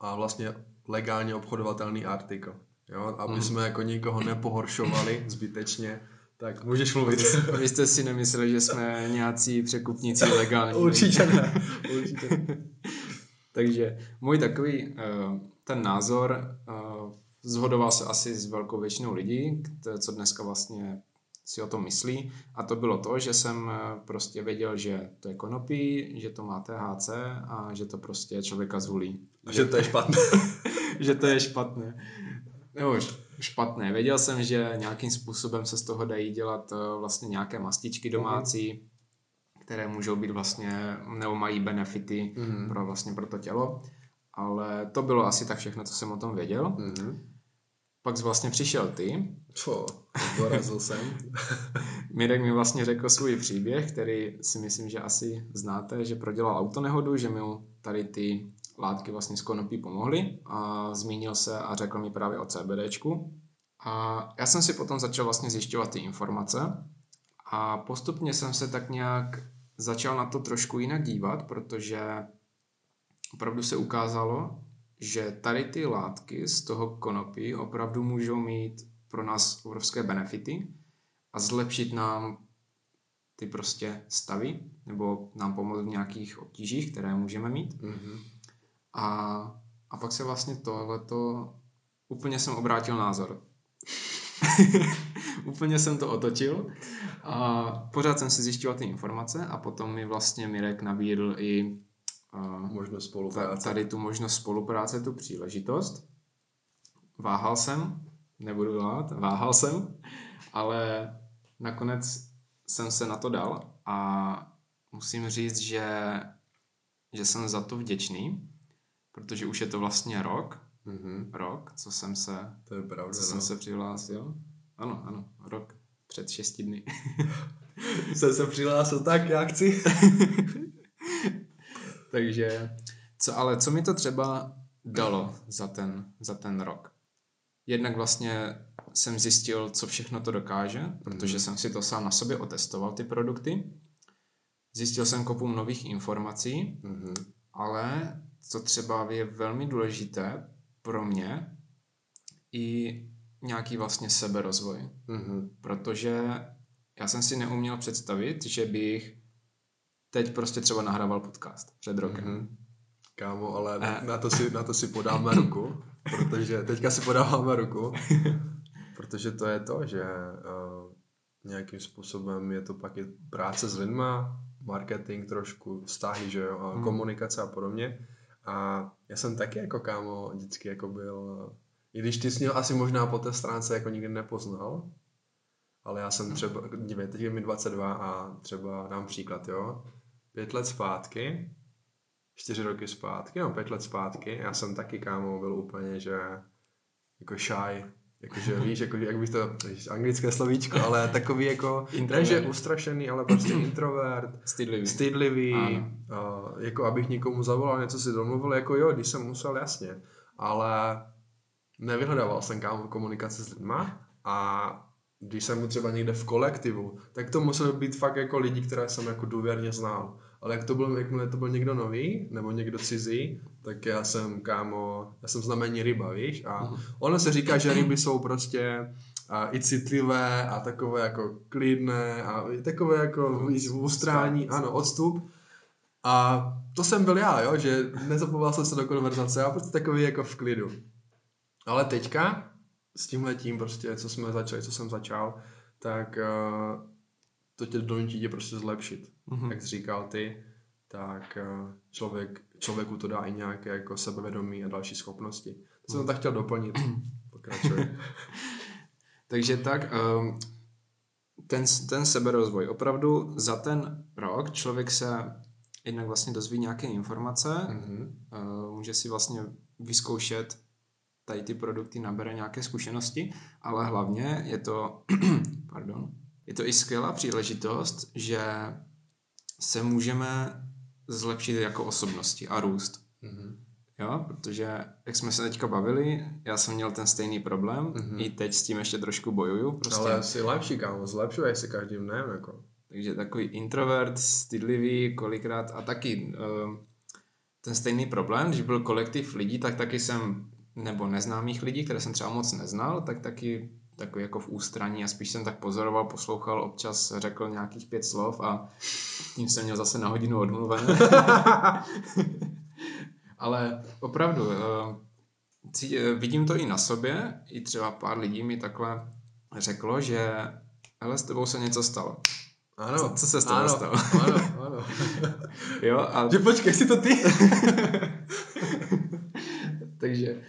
a vlastně legálně obchodovatelný artikl. Jo? Aby mm. jsme jako nikoho nepohoršovali zbytečně, tak můžeš mluvit. Vy jste si nemysleli, že jsme nějací překupníci legální. Určitě ne. Určitě. Takže můj takový uh, ten názor zhodoval se asi s velkou většinou lidí, co dneska vlastně si o tom myslí. A to bylo to, že jsem eh, prostě věděl, že to je konopí, že to má THC a že to prostě člověka zvulí. A že to je špatné. že to je špatné. Nebo špatné. Věděl jsem, že nějakým způsobem se z toho dají dělat eh, vlastně nějaké mastičky domácí, mm. které můžou být vlastně, nebo mají benefity mm. pro vlastně pro to tělo. Ale to bylo asi tak všechno, co jsem o tom věděl. Mm. Pak vlastně přišel ty. Co? Dorazil jsem. Mirek mi vlastně řekl svůj příběh, který si myslím, že asi znáte, že prodělal autonehodu, že mu tady ty látky vlastně z konopí pomohly a zmínil se a řekl mi právě o CBDčku. A já jsem si potom začal vlastně zjišťovat ty informace a postupně jsem se tak nějak začal na to trošku jinak dívat, protože opravdu se ukázalo, že tady ty látky z toho konopí opravdu můžou mít pro nás obrovské benefity a zlepšit nám ty prostě stavy, nebo nám pomoct v nějakých obtížích, které můžeme mít. Mm-hmm. A, a pak se vlastně tohleto, úplně jsem obrátil názor. úplně jsem to otočil a pořád jsem si zjišťoval ty informace a potom mi vlastně Mirek nabídl i uh, možnost spolupráce. tady tu možnost spolupráce, tu příležitost. Váhal jsem, nebudu lát, váhal jsem, ale nakonec jsem se na to dal a musím říct, že, že jsem za to vděčný, protože už je to vlastně rok, mm-hmm. rok, co jsem se, to je pravda, co no. jsem se přihlásil. Ano, ano, rok před šesti dny. jsem se přihlásil tak, já chci. Takže, co, ale co mi to třeba dalo za ten, za ten rok? Jednak vlastně jsem zjistil, co všechno to dokáže, protože mm. jsem si to sám na sobě otestoval, ty produkty. Zjistil jsem kopu nových informací, mm. ale co třeba je velmi důležité pro mě, i nějaký vlastně seberozvoj. Mm-hmm. Protože já jsem si neuměl představit, že bych teď prostě třeba nahrával podcast před rokem. Mm-hmm. Kámo, ale na, na, to si, na to si podáme ruku, protože teďka si podáváme ruku, protože to je to, že uh, nějakým způsobem je to pak i práce s lidma, marketing trošku, vztahy, že jo, a mm. komunikace a podobně. A já jsem taky jako kámo vždycky jako byl, i když ty jsi měl asi možná po té stránce jako nikdy nepoznal, ale já jsem třeba, dívej, teď je mi 22 a třeba dám příklad, jo, pět let zpátky, čtyři roky zpátky, no pět let zpátky, já jsem taky kámo byl úplně, že jako shy, jakože víš, jako, jak bych to, víš, anglické slovíčko, ale takový jako, ne, že ustrašený, ale prostě introvert, stydlivý, stydlivý. Uh, jako abych někomu zavolal, něco si domluvil, jako jo, když jsem musel, jasně, ale nevyhledával jsem kámo komunikaci s lidma a když jsem třeba někde v kolektivu, tak to muselo být fakt jako lidi, které jsem jako důvěrně znal. Ale jak to byl, jakmile to byl někdo nový, nebo někdo cizí, tak já jsem, kámo, já jsem znamení ryba, víš? A mhm. ono se říká, že ryby jsou prostě a i citlivé a takové jako klidné a takové jako víš, ustrání, ano, odstup. A to jsem byl já, jo, že nezapoval jsem se do konverzace, a prostě takový jako v klidu. Ale teďka, s tím letím prostě, co jsme začali, co jsem začal, tak uh, to tě donutí tě prostě zlepšit. Mm-hmm. Jak jsi říkal ty, tak uh, člověk, člověku to dá i nějaké jako sebevědomí a další schopnosti. To jsem mm. tak chtěl doplnit. Pokračuj. Takže tak, um, ten, ten seberozvoj. Opravdu za ten rok člověk se jednak vlastně dozví nějaké informace, Mm-hmm. uh, může si vlastně vyzkoušet tady ty produkty, nabere nějaké zkušenosti, ale hlavně je to, pardon, je to i skvělá příležitost, že se můžeme zlepšit jako osobnosti a růst. Mm-hmm. Jo, protože jak jsme se teďka bavili, já jsem měl ten stejný problém, Mhm. mm-hmm. i teď s tím ještě trošku bojuju. Prostě. Ale jsi lepší, kámo, zlepšuje se každým dnem, jako. Takže takový introvert, stydlivý kolikrát a taky uh, ten stejný problém, když byl kolektiv lidí, tak taky jsem, nebo neznámých lidí, které jsem třeba moc neznal, tak taky takový jako v ústraní a spíš jsem tak pozoroval, poslouchal, občas řekl nějakých pět slov a tím jsem měl zase na hodinu odmluvené. Ale opravdu, cí- eh, vidím to i na sobě, i třeba pár lidí mi takhle řeklo, že hele, s tebou se něco stalo. Ano. Co- co se s tebou ano, stalo? Ano, ano. Jo, a Že počkej, si to ty? takže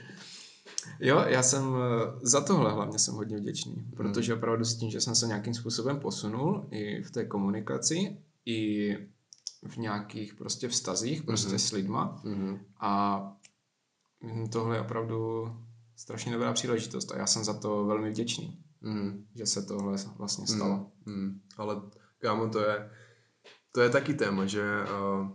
jo, já jsem eh, za tohle hlavně jsem hodně vděčný, protože opravdu s tím, že jsem se nějakým způsobem posunul i v té komunikaci, i v nějakých prostě vztazích prostě Mhm. s lidma Mhm. a tohle je opravdu strašně dobrá příležitost a já jsem za to velmi vděčný, Mhm. že se tohle vlastně stalo. Mm, mm. Ale kámo, to je, to je taky téma, že uh,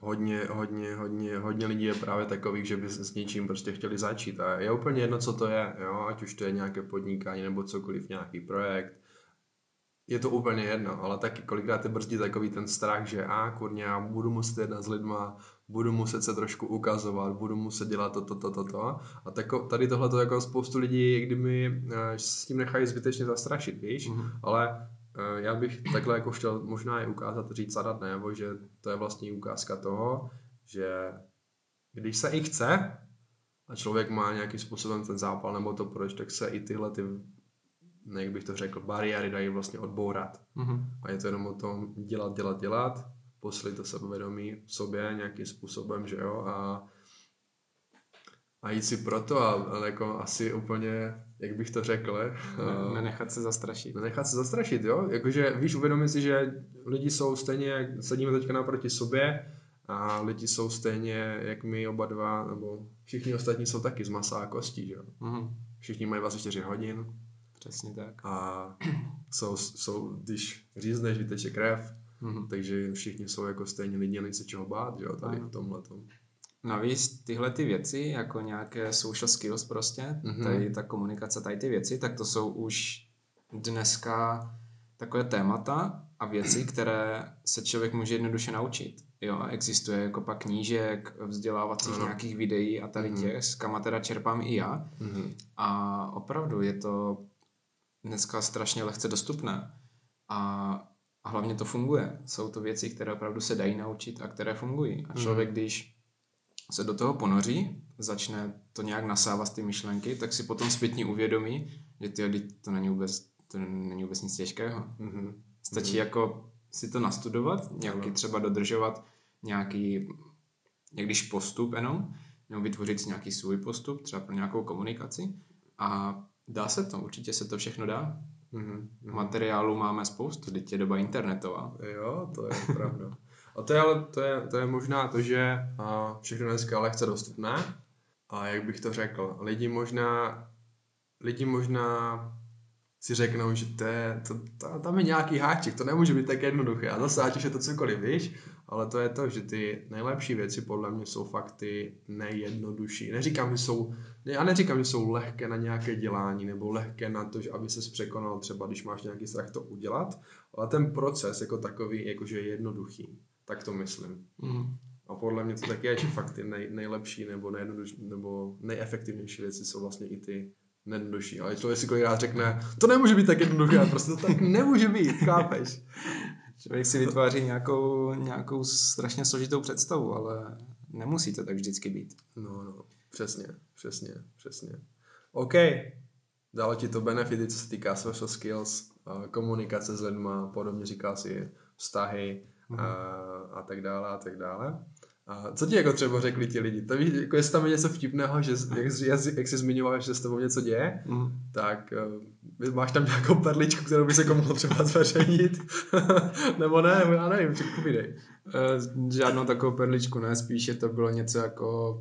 hodně, hodně, hodně, hodně lidí je právě takových, že by s něčím prostě chtěli začít a je úplně jedno, co to je, jo? ať už to je nějaké podnikání nebo cokoliv, nějaký projekt, je to úplně jedno, ale taky kolikrát ty brzdí takový ten strach, že a kurně, já budu muset jednat s lidma, budu muset se trošku ukazovat, budu muset dělat to, to, to, to, to. A tako, tady tohle to jako spoustu lidí, kdyby eh, s tím nechají zbytečně zastrašit, víš, Mhm. ale já bych takhle jako chtěl možná i ukázat, říct zadat nebo že to je vlastně ukázka toho, že když se i chce a člověk má nějakým způsobem ten zápal nebo to proč, tak se i tyhle ty, jak bych to řekl, bariéry dají vlastně odbourat. Mhm. A je to jenom o tom dělat, dělat, dělat, poslit to sebevědomí v sobě nějakým způsobem, že jo, a, a jít si proto, a, ale jako asi úplně, jak bych to řekl, Ne, eh, nenechat se zastrašit. nenechat se zastrašit, jo? Jakože víš, uvědomit si, že lidi jsou stejně, jak sedíme teďka naproti sobě a lidi jsou stejně, jak my oba dva, nebo všichni ostatní jsou taky z masa a kostí, jo? Mhm. Všichni mají 24 hodin Přesně tak. a jsou, jsou když řízneš, vyteče krev, Mhm. takže všichni jsou jako stejně lidi, není se čeho bát, jo, tady Ano. v tomhle tom. Navíc tyhle ty věci, jako nějaké social skills prostě, Mhm. tady ta komunikace, tady ty věci, tak to jsou už dneska takové témata a věci, které se člověk může jednoduše naučit. Jo, existuje jako pak knížek, vzdělávacích Ano. nějakých videí a tady Mhm. těch, s kama teda čerpám i já. Mhm. A opravdu je to dneska strašně lehce dostupné. A, a hlavně to funguje. Jsou to věci, které opravdu se dají naučit a které fungují. A člověk, když se do toho ponoří, začne to nějak nasávat ty myšlenky, tak si potom zpětně uvědomí, že teď to není vůbec, to není vůbec nic těžkého. Mhm. Stačí jako si to nastudovat, nějaký třeba dodržovat nějaký, jak když postup jenom, nebo vytvořit si nějaký svůj postup, třeba pro nějakou komunikaci a dá se to, určitě se to všechno dá. Mhm. Mhm. Materiálu máme spoustu, teď je doba internetová. Jo, to je pravda. A to je, ale, to je, to je možná to, že a, všechno dneska je lehce dostupné. A jak bych to řekl, lidi možná, lidi možná si řeknou, že to je, to, to, tam je nějaký háček, to nemůže být tak jednoduché. A zase ať je to cokoliv, víš, ale to je to, že ty nejlepší věci podle mě jsou fakt ty nejjednodušší. Neříkám, že jsou, já neříkám, že jsou lehké na nějaké dělání, nebo lehké na to, že aby se překonal třeba, když máš nějaký strach to udělat, ale ten proces jako takový, jakože je jednoduchý. Tak to myslím. Mhm. A podle mě to taky je, že fakt ty nej, nejlepší nebo, nebo nejefektivnější věci jsou vlastně i ty nejjednodušší. Ale člověk si kolikrát řekne, to nemůže být tak jednoduché, prostě to tak nemůže být, chápeš? Člověk si vytváří nějakou, nějakou strašně složitou představu, ale nemusí to tak vždycky být. No, no, přesně, přesně, přesně. OK, dalo ti to benefity, co se týká social skills, a komunikace s lidma, podobně říkal si vztahy a, a tak dále a tak dále. A co ti jako třeba řekli ti lidi? To víš, jako jestli tam je něco vtipného, že jak, jak, jsi zmiňoval, že s tebou něco děje, mm. tak uh, máš tam nějakou perličku, kterou by se komu mohl třeba zveřejnit? Nebo ne, já nevím, co povídej. Uh, žádnou takovou perličku ne, spíše to bylo něco jako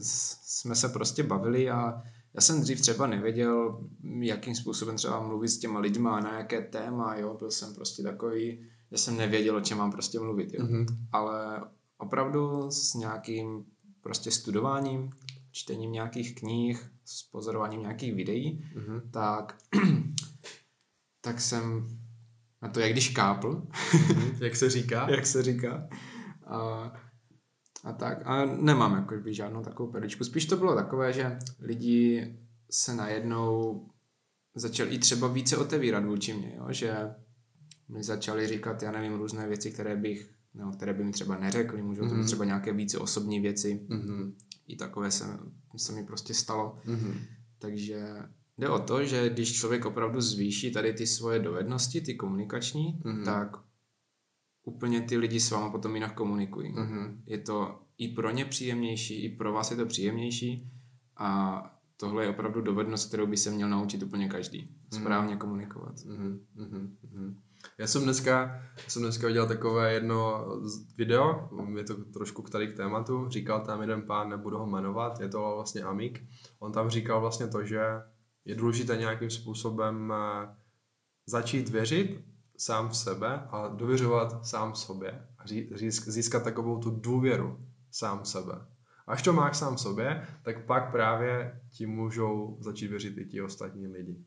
jsme se prostě bavili a já jsem dřív třeba nevěděl, jakým způsobem třeba mluvit s těma lidma, na jaké téma, jo, byl jsem prostě takový, že jsem nevěděl, o čem mám prostě mluvit, jo. Mm-hmm. Ale opravdu s nějakým prostě studováním, čtením nějakých knih, s pozorováním nějakých videí, mm-hmm. tak, tak jsem na to jak když kápl. Mm-hmm. jak se říká. jak se říká. A, a tak. A nemám jako žádnou takovou perličku. Spíš to bylo takové, že lidi se najednou začali i třeba více otevírat vůči mě, jo? že mi začali říkat, já nevím, různé věci, které bych no, které by mi třeba neřekli, můžou to být mm-hmm. třeba nějaké více osobní věci. Mm-hmm. I takové se, se mi prostě stalo. Mm-hmm. Takže jde o to, že když člověk opravdu zvýší tady ty svoje dovednosti, ty komunikační, mm-hmm. tak úplně ty lidi s váma potom jinak komunikují. Mm-hmm. Je to i pro ně příjemnější, i pro vás je to příjemnější a tohle je opravdu dovednost, kterou by se měl naučit úplně každý. Správně mm-hmm. komunikovat. Mm-hmm. Já jsem dneska, jsem dneska udělal takové jedno video, je to trošku k tady k tématu, říkal tam jeden pán, nebudu ho jmenovat, je to vlastně Amik. On tam říkal vlastně to, že je důležité nějakým způsobem eh, začít věřit sám v sebe a dověřovat sám v sobě a získat takovou tu důvěru sám v sebe. Až to máš sám v sobě, tak pak právě ti můžou začít věřit i ti ostatní lidi.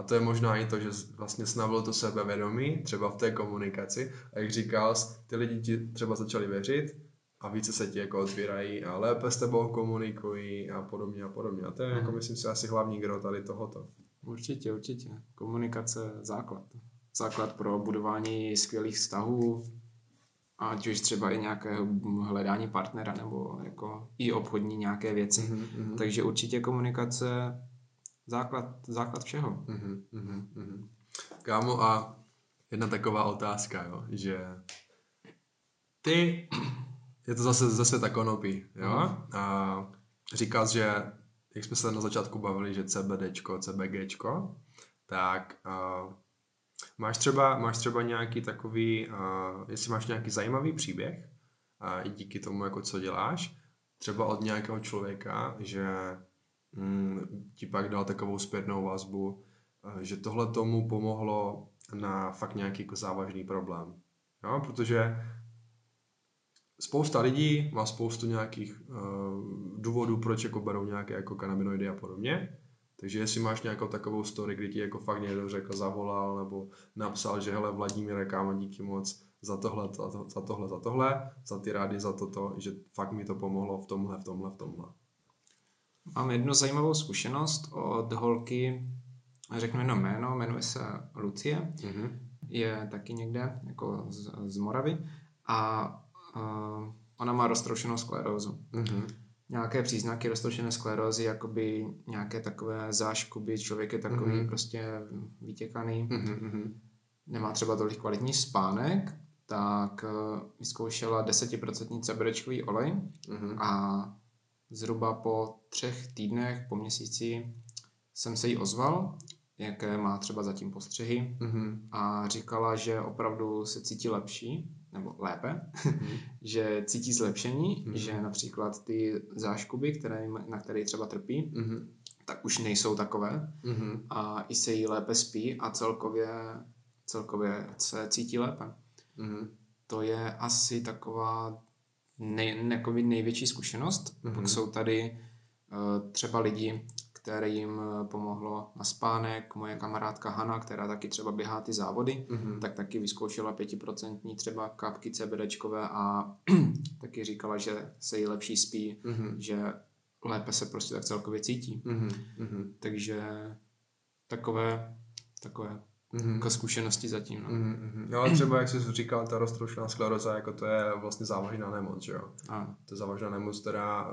A to je možná i to, že vlastně snavil to sebevědomí, třeba v té komunikaci. A jak říkal, ty lidi ti třeba začali věřit a více se ti jako otvírají a lépe s tebou komunikují a podobně a podobně. A to je, jako mhm. myslím si, asi hlavní gro tady tohoto. Určitě, určitě. Komunikace základ. Základ pro budování skvělých vztahů, ať už třeba i nějakého hledání partnera nebo jako i obchodní nějaké věci. Mm-hmm. Takže určitě komunikace základ, základ všeho. Mm-hmm, mm-hmm. Kámo, a jedna taková otázka, jo, že ty, je to zase ze světa konopí, jo, mm. a říkal, že jak jsme se na začátku bavili, že CBDčko, CBGčko, tak uh, máš, třeba, máš třeba nějaký takový, uh, jestli máš nějaký zajímavý příběh, uh, i díky tomu, jako co děláš, třeba od nějakého člověka, že ti pak dal takovou zpětnou vazbu, eh, že tohle tomu pomohlo na fakt nějaký jako závažný problém. Jo? Protože spousta lidí má spoustu nějakých uh, důvodů, proč jako berou nějaké jako kanabinoidy a podobně. Takže jestli máš nějakou takovou story, kdy ti jako fakt někdo řekl, zavolal nebo napsal, že hele Vladimíre, kámo, díky moc za tohle, za, za tohle, za tohle, za ty rády, za toto, že fakt mi to pomohlo v tomhle, v tomhle, v tomhle. Mám jednu zajímavou zkušenost od holky, řeknu jenom jméno, jmenuje se Lucie, mm-hmm. je taky někde jako z, z Moravy a uh, ona má roztroušenou sklerózu. Mm-hmm. Nějaké příznaky roztroušené sklerózy, jakoby nějaké takové záškuby, člověk je takový mm-hmm. prostě vytěkaný, mm-hmm. nemá třeba tolik kvalitní spánek, tak uh, vyzkoušela 10% cebrečkový olej mm-hmm. a Zhruba po třech týdnech, po měsíci jsem se jí ozval, jaké má třeba zatím postřehy mm-hmm. a říkala, že opravdu se cítí lepší, nebo lépe, mm-hmm. že cítí zlepšení, mm-hmm. že například ty záškuby, které, na které třeba trpí, mm-hmm. tak už nejsou takové mm-hmm. a i se jí lépe spí a celkově, celkově se cítí lépe. Mm-hmm. To je asi taková nej, jako největší zkušenost. Mm-hmm. Pak mhm. jsou tady uh, třeba lidi, kterým eh, pomohlo na spánek, moje kamarádka Hana, která taky třeba běhá ty závody, mm-hmm. tak taky vyzkoušela pětiprocentní třeba kapky CBDčkové a taky říkala, že se jí lepší spí, mm-hmm. že lépe se prostě tak celkově cítí. Mm-hmm. Takže takové, takové mm-hmm. jako zkušenosti zatím. No. Mm-hmm. No ale třeba, jak jsi říkal, ta roztroušená skleroza, jako to je vlastně závažná nemoc, že jo? A. To je závažná nemoc, která,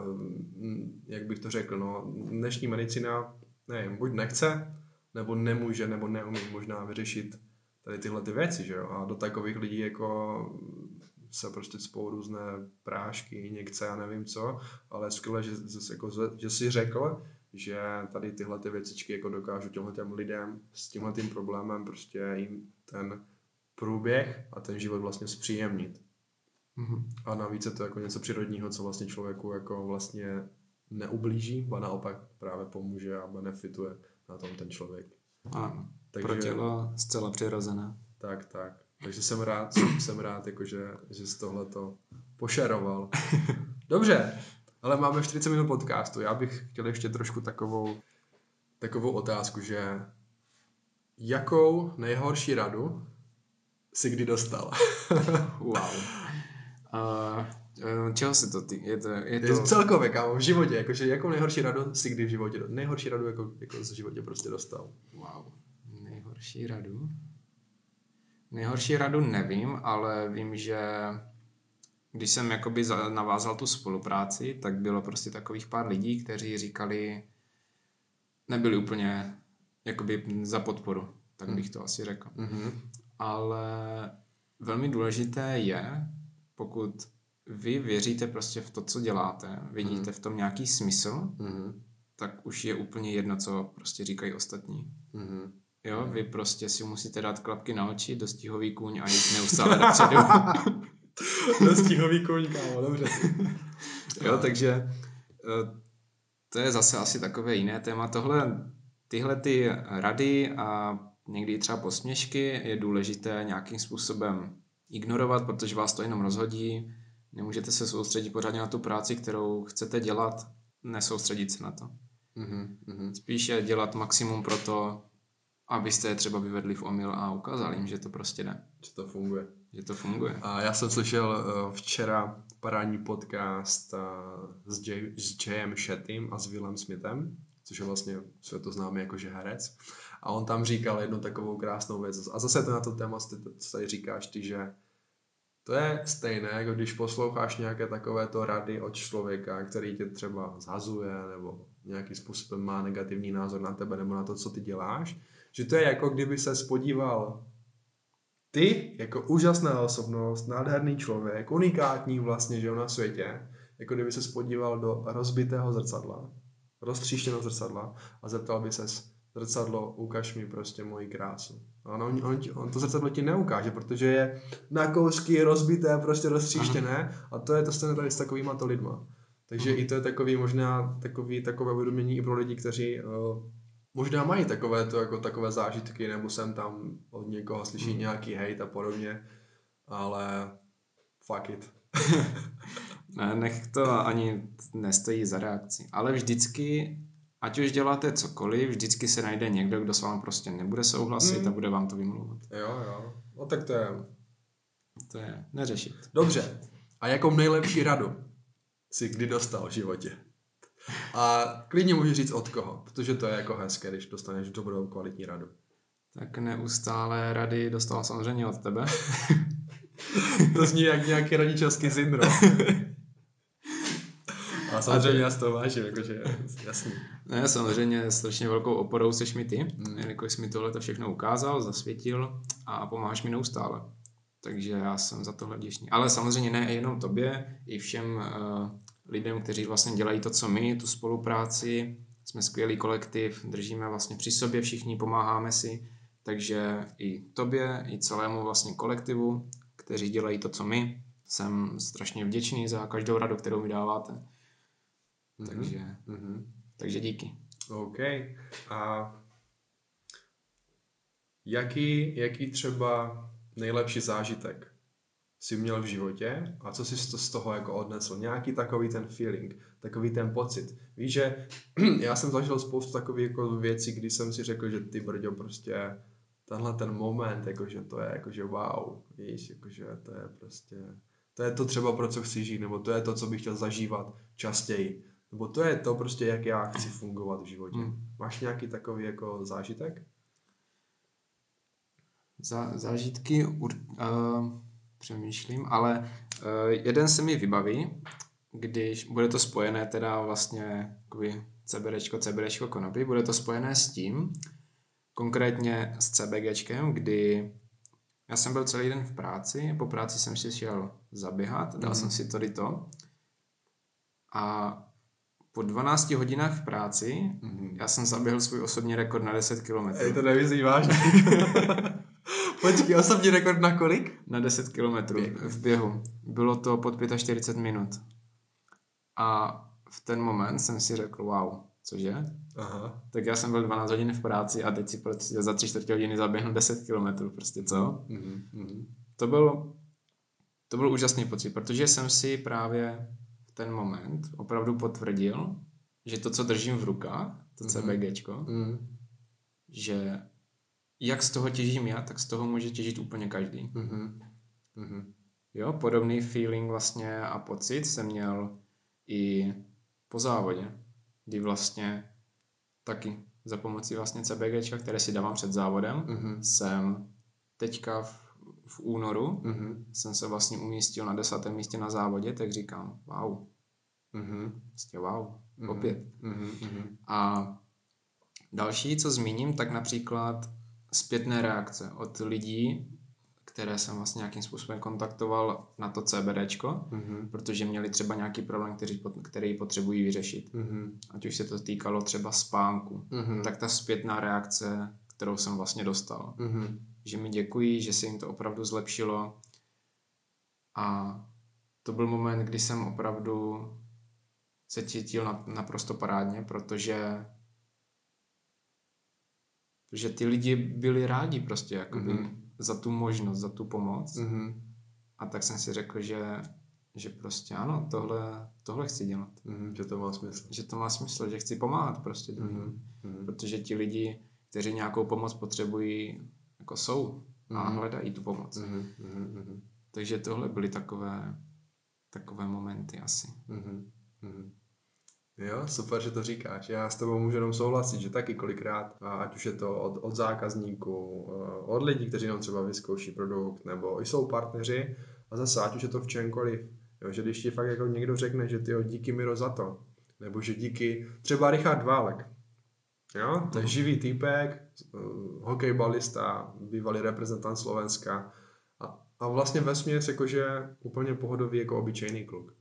mm, jak bych to řekl, no, dnešní medicína, nevím, buď nechce, nebo nemůže, nebo neumí možná vyřešit tady tyhle ty věci, že jo? A do takových lidí jako se prostě spou různé prášky, někce, já nevím co, ale skvěle, že, že, jako, že si řekl, že tady tyhle ty věcičky jako dokážu těmhle těm lidem s tímhle tím problémem prostě jim ten průběh a ten život vlastně zpříjemnit. Mm-hmm. A navíc je to jako něco přírodního, co vlastně člověku jako vlastně neublíží, a naopak právě pomůže a benefituje na tom ten člověk. Ano, Takže, pro tělo zcela přirozené. Tak, tak. Takže jsem rád, jsem rád, jakože, že jsi tohleto pošeroval. Dobře, ale máme 40 minut podcastu. Já bych chtěl ještě trošku takovou, takovou otázku, že jakou nejhorší radu si kdy dostal? wow. Uh, čeho se to ty? Je to, je to... Je celkově, kámo, v životě, jakože jakou nejhorší radu si kdy v životě, nejhorší radu jako, jako v životě prostě dostal? Wow, nejhorší radu? Nejhorší radu nevím, ale vím, že když jsem jakoby navázal tu spolupráci, tak bylo prostě takových pár lidí, kteří říkali, nebyli úplně jakoby za podporu, tak bych to asi řekl. Mm-hmm. Ale velmi důležité je, pokud vy věříte prostě v to, co děláte, vidíte mm-hmm. v tom nějaký smysl, mm-hmm. tak už je úplně jedno, co prostě říkají ostatní. Mm-hmm. Jo, vy prostě si musíte dát klapky na oči, dostihový kůň a jít neustále dopředu. dostihový kůň, kámo, dobře. jo, takže eh, to je zase asi takové jiné téma. Tohle, tyhle ty rady a někdy třeba posměšky je důležité nějakým způsobem ignorovat, protože vás to jenom rozhodí. Nemůžete se soustředit pořádně na tu práci, kterou chcete dělat, nesoustředit se na to. Mm-hmm. Spíše dělat maximum pro to, abyste je třeba vyvedli v omyl a ukázali jim, že to prostě jde. Že to funguje. Že to funguje. A já jsem slyšel uh, včera parádní podcast s, Jay, s Jayem Shettym a s Willem Smithem, což je vlastně světoznámý jakože herec. A on tam říkal jednu takovou krásnou věc. A zase to na to téma, co tady říkáš ty, že to je stejné, jako když posloucháš nějaké takovéto rady od člověka, který tě třeba zhazuje nebo nějakým způsobem má negativní názor na tebe nebo na to, co ty děláš, že to je jako kdyby se spodíval ty jako úžasná osobnost, nádherný člověk, unikátní vlastně, že na světě, jako kdyby se spodíval do rozbitého zrcadla, roztříštěného zrcadla a zeptal by ses, zrcadlo, ukaž mi prostě moji krásu. On, on, on, on to zrcadlo ti neukáže, protože je na kousky rozbité, prostě roztříštěné a to je to stejné tady s takovýma to lidma. Takže i to je takový možná takový, takové uvědomění i pro lidi, kteří uh, možná mají takové to, jako takové zážitky, nebo jsem tam od někoho slyší hmm. nějaký hate a podobně, ale fuck it. ne, nech to ani nestojí za reakci. Ale vždycky, ať už děláte cokoliv, vždycky se najde někdo, kdo s vámi prostě nebude souhlasit hmm. a bude vám to vymlouvat. Jo, jo. No tak to je... To je neřešit. Dobře. A jakou nejlepší radu si kdy dostal v životě? A klidně můžu říct od koho, protože to je jako hezké, když dostaneš dobrou kvalitní radu. Tak neustále rady dostal samozřejmě od tebe. to zní jak nějaký rodičovský syndrom. A samozřejmě já z toho vážím, jakože jasný. Ne, samozřejmě strašně velkou oporou seš mi ty, mm. jelikož jsi mi tohle to všechno ukázal, zasvětil a pomáháš mi neustále. Takže já jsem za tohle vděčný. Ale samozřejmě ne jenom tobě, i všem uh, lidem, kteří vlastně dělají to, co my, tu spolupráci. Jsme skvělý kolektiv, držíme vlastně při sobě všichni, pomáháme si. Takže i tobě, i celému vlastně kolektivu, kteří dělají to, co my, jsem strašně vděčný za každou radu, kterou mi dáváte. Mm-hmm. Takže, mm-hmm. takže díky. OK. A jaký, jaký třeba nejlepší zážitek si měl v životě a co jsi z toho jako odnesl. Nějaký takový ten feeling, takový ten pocit. Víš, že já jsem zažil spoustu takových jako věcí, kdy jsem si řekl, že ty brďo prostě tenhle ten moment, jakože to je jakože wow, víš, jakože to je prostě, to je to třeba pro co chci žít, nebo to je to, co bych chtěl zažívat častěji, nebo to je to prostě, jak já chci fungovat v životě. Hmm. Máš nějaký takový jako zážitek? Za, zážitky, uh, přemýšlím, ale uh, jeden se mi vybaví, když bude to spojené teda vlastně jakoby CBDčko, CBDčko konopí, bude to spojené s tím, konkrétně s CBGčkem, kdy já jsem byl celý den v práci, po práci jsem si šel zaběhat, dal Mhm. jsem si tady to a po 12 hodinách v práci Mhm. já jsem zaběhl svůj osobní rekord na 10 km. Ej, to vážně. Počkej, osobní rekord na kolik? Na 10 km Běh. v běhu. Bylo to pod 45 minut. A v ten moment jsem si řekl, wow, cože? Aha. Tak já jsem byl 12 hodin v práci a teď si prostě za 3 čtvrtě hodiny zaběhnu 10 km, prostě co? Mhm. Mhm. To byl, to byl úžasný pocit, protože jsem si právě v ten moment opravdu potvrdil, že to, co držím v rukách, to Mhm. CBGčko, Mhm. že jak z toho těžím já, tak z toho může těžit úplně každý. Mhm. Mhm. Jo, podobný feeling vlastně a pocit jsem měl i po závodě, kdy vlastně taky za pomocí vlastně CBGčka, které si dávám před závodem, Mhm. jsem teďka v, v únoru Mhm. jsem se vlastně umístil na desátém místě na závodě, tak říkám, wow, Mhm. prostě wow, Mhm. opět. Mhm. Mhm. A další, co zmíním, tak například zpětné reakce od lidí, které jsem vlastně nějakým způsobem kontaktoval na to CBDčko, Mhm. protože měli třeba nějaký problém, který, který potřebují vyřešit. Mhm. Ať už se to týkalo třeba spánku. Mhm. Tak ta zpětná reakce, kterou jsem vlastně dostal. Mhm. Že mi děkují, že se jim to opravdu zlepšilo. A to byl moment, kdy jsem opravdu se cítil na- naprosto parádně, protože že ty lidi byli rádi prostě jakoby Mhm. za tu možnost, za tu pomoc. Mhm. A tak jsem si řekl, že, že prostě ano, tohle, tohle chci dělat. Mhm. Že to má smysl. Že to má smysl, že chci pomáhat prostě druhým. Mhm. Mhm. Protože ti lidi, kteří nějakou pomoc potřebují, jako jsou a Mhm. hledají tu pomoc. Mhm. Mhm. Mhm. Takže tohle byly takové, takové momenty asi. Mhm. Mhm. Jo, super, že to říkáš. Já s tebou můžu jenom souhlasit, že taky kolikrát, ať už je to od, od zákazníků, eh, od lidí, kteří nám třeba vyzkouší produkt, nebo jsou partneři, a zase ať už je to v čemkoliv. Jo, že když ti fakt jako někdo řekne, že ty jo, díky Miro za to, nebo že díky, třeba Richard Válek, jo, to je Mhm. živý týpek, eh, hokejbalista, bývalý reprezentant Slovenska a, a vlastně vesměs jakože úplně pohodový jako obyčejný kluk.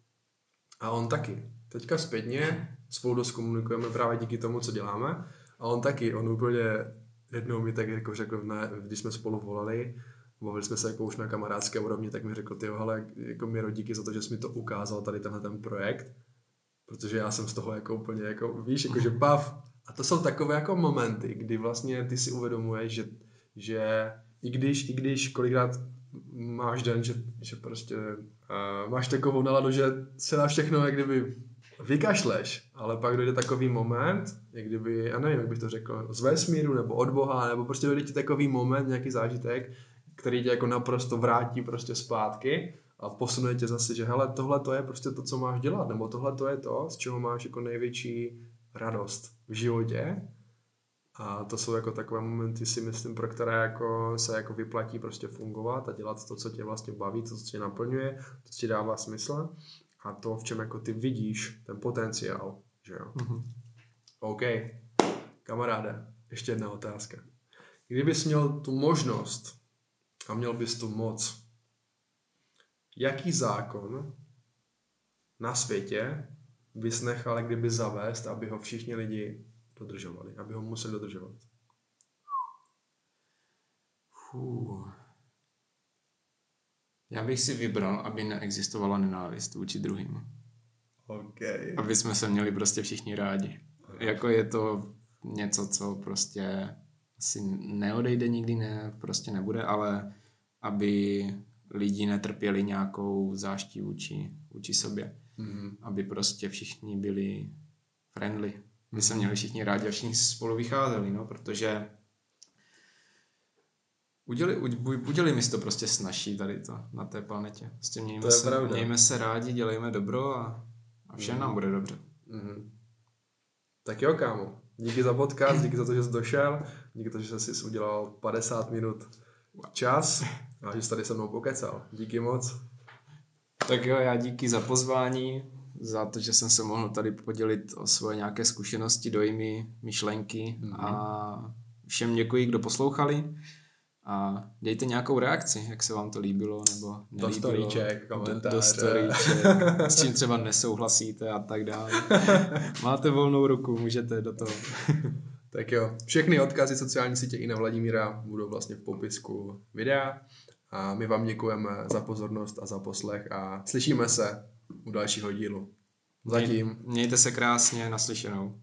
A on taky. Teďka zpětně spolu dost komunikujeme právě díky tomu, co děláme. A on taky, on úplně jednou mi tak jako řekl, ne, když jsme spolu volali, bavili jsme se jako už na kamarádské úrovni, tak mi řekl, ty hele, jako Miro, díky za to, že jsi mi to ukázal, tady tenhle ten projekt, protože já jsem z toho jako úplně jako, víš, jako že bav. A to jsou takové jako momenty, kdy vlastně ty si uvědomuješ, že, že i když, i když kolikrát máš den, že, že prostě uh, máš takovou náladu, že se na všechno jak kdyby vykašleš, ale pak dojde takový moment, jak kdyby, já nevím, jak bych to řekl, z vesmíru nebo od Boha, nebo prostě dojde ti takový moment, nějaký zážitek, který tě jako naprosto vrátí prostě zpátky a posune tě zase, že hele, tohle to je prostě to, co máš dělat, nebo tohle to je to, z čeho máš jako největší radost v životě. A to jsou jako takové momenty, si myslím, pro které jako se jako vyplatí prostě fungovat a dělat to, co tě vlastně baví, to, co tě naplňuje, to, co ti dává smysl a to, v čem jako ty vidíš ten potenciál, že jo. Mhm. OK, kamaráde, ještě jedna otázka. Kdybys měl tu možnost a měl bys tu moc, jaký zákon na světě bys nechal kdyby zavést, aby ho všichni lidi dodržovali, aby ho museli dodržovat? Fů. Já bych si vybral, aby neexistovala nenávist vůči druhým. OK. Aby jsme se měli prostě všichni rádi. Jako je to něco, co prostě asi neodejde nikdy, ne, prostě nebude, ale aby lidi netrpěli nějakou záští vůči, vůči sobě. Mhm. Aby prostě všichni byli friendly. Aby se Mhm. měli všichni rádi a všichni spolu vycházeli, no, protože udělali, u- udělali mi to prostě snaží tady to na té planetě. Prostě mějme, To se, pravda. mějme se rádi, dělejme dobro a, a všem Mhm. nám bude dobře. Mhm. Tak jo, kámo. Díky za podcast, díky za to, že jsi došel, díky za to, že jsi udělal 50 minut čas a že jsi tady se mnou pokecal. Díky moc. Tak jo, já díky za pozvání, za to, že jsem se mohl tady podělit o svoje nějaké zkušenosti, dojmy, myšlenky Mhm. a všem děkuji, kdo poslouchali a dejte nějakou reakci, jak se vám to líbilo nebo Do nelíbilo. storíček, do, do storíček, s čím třeba nesouhlasíte a tak dále. Máte volnou ruku, můžete do toho. Tak jo, všechny odkazy sociální sítě i na Vladimíra budou vlastně v popisku videa. A my vám děkujeme za pozornost a za poslech a slyšíme se u dalšího dílu. Zatím. Mějte se krásně, naslyšenou.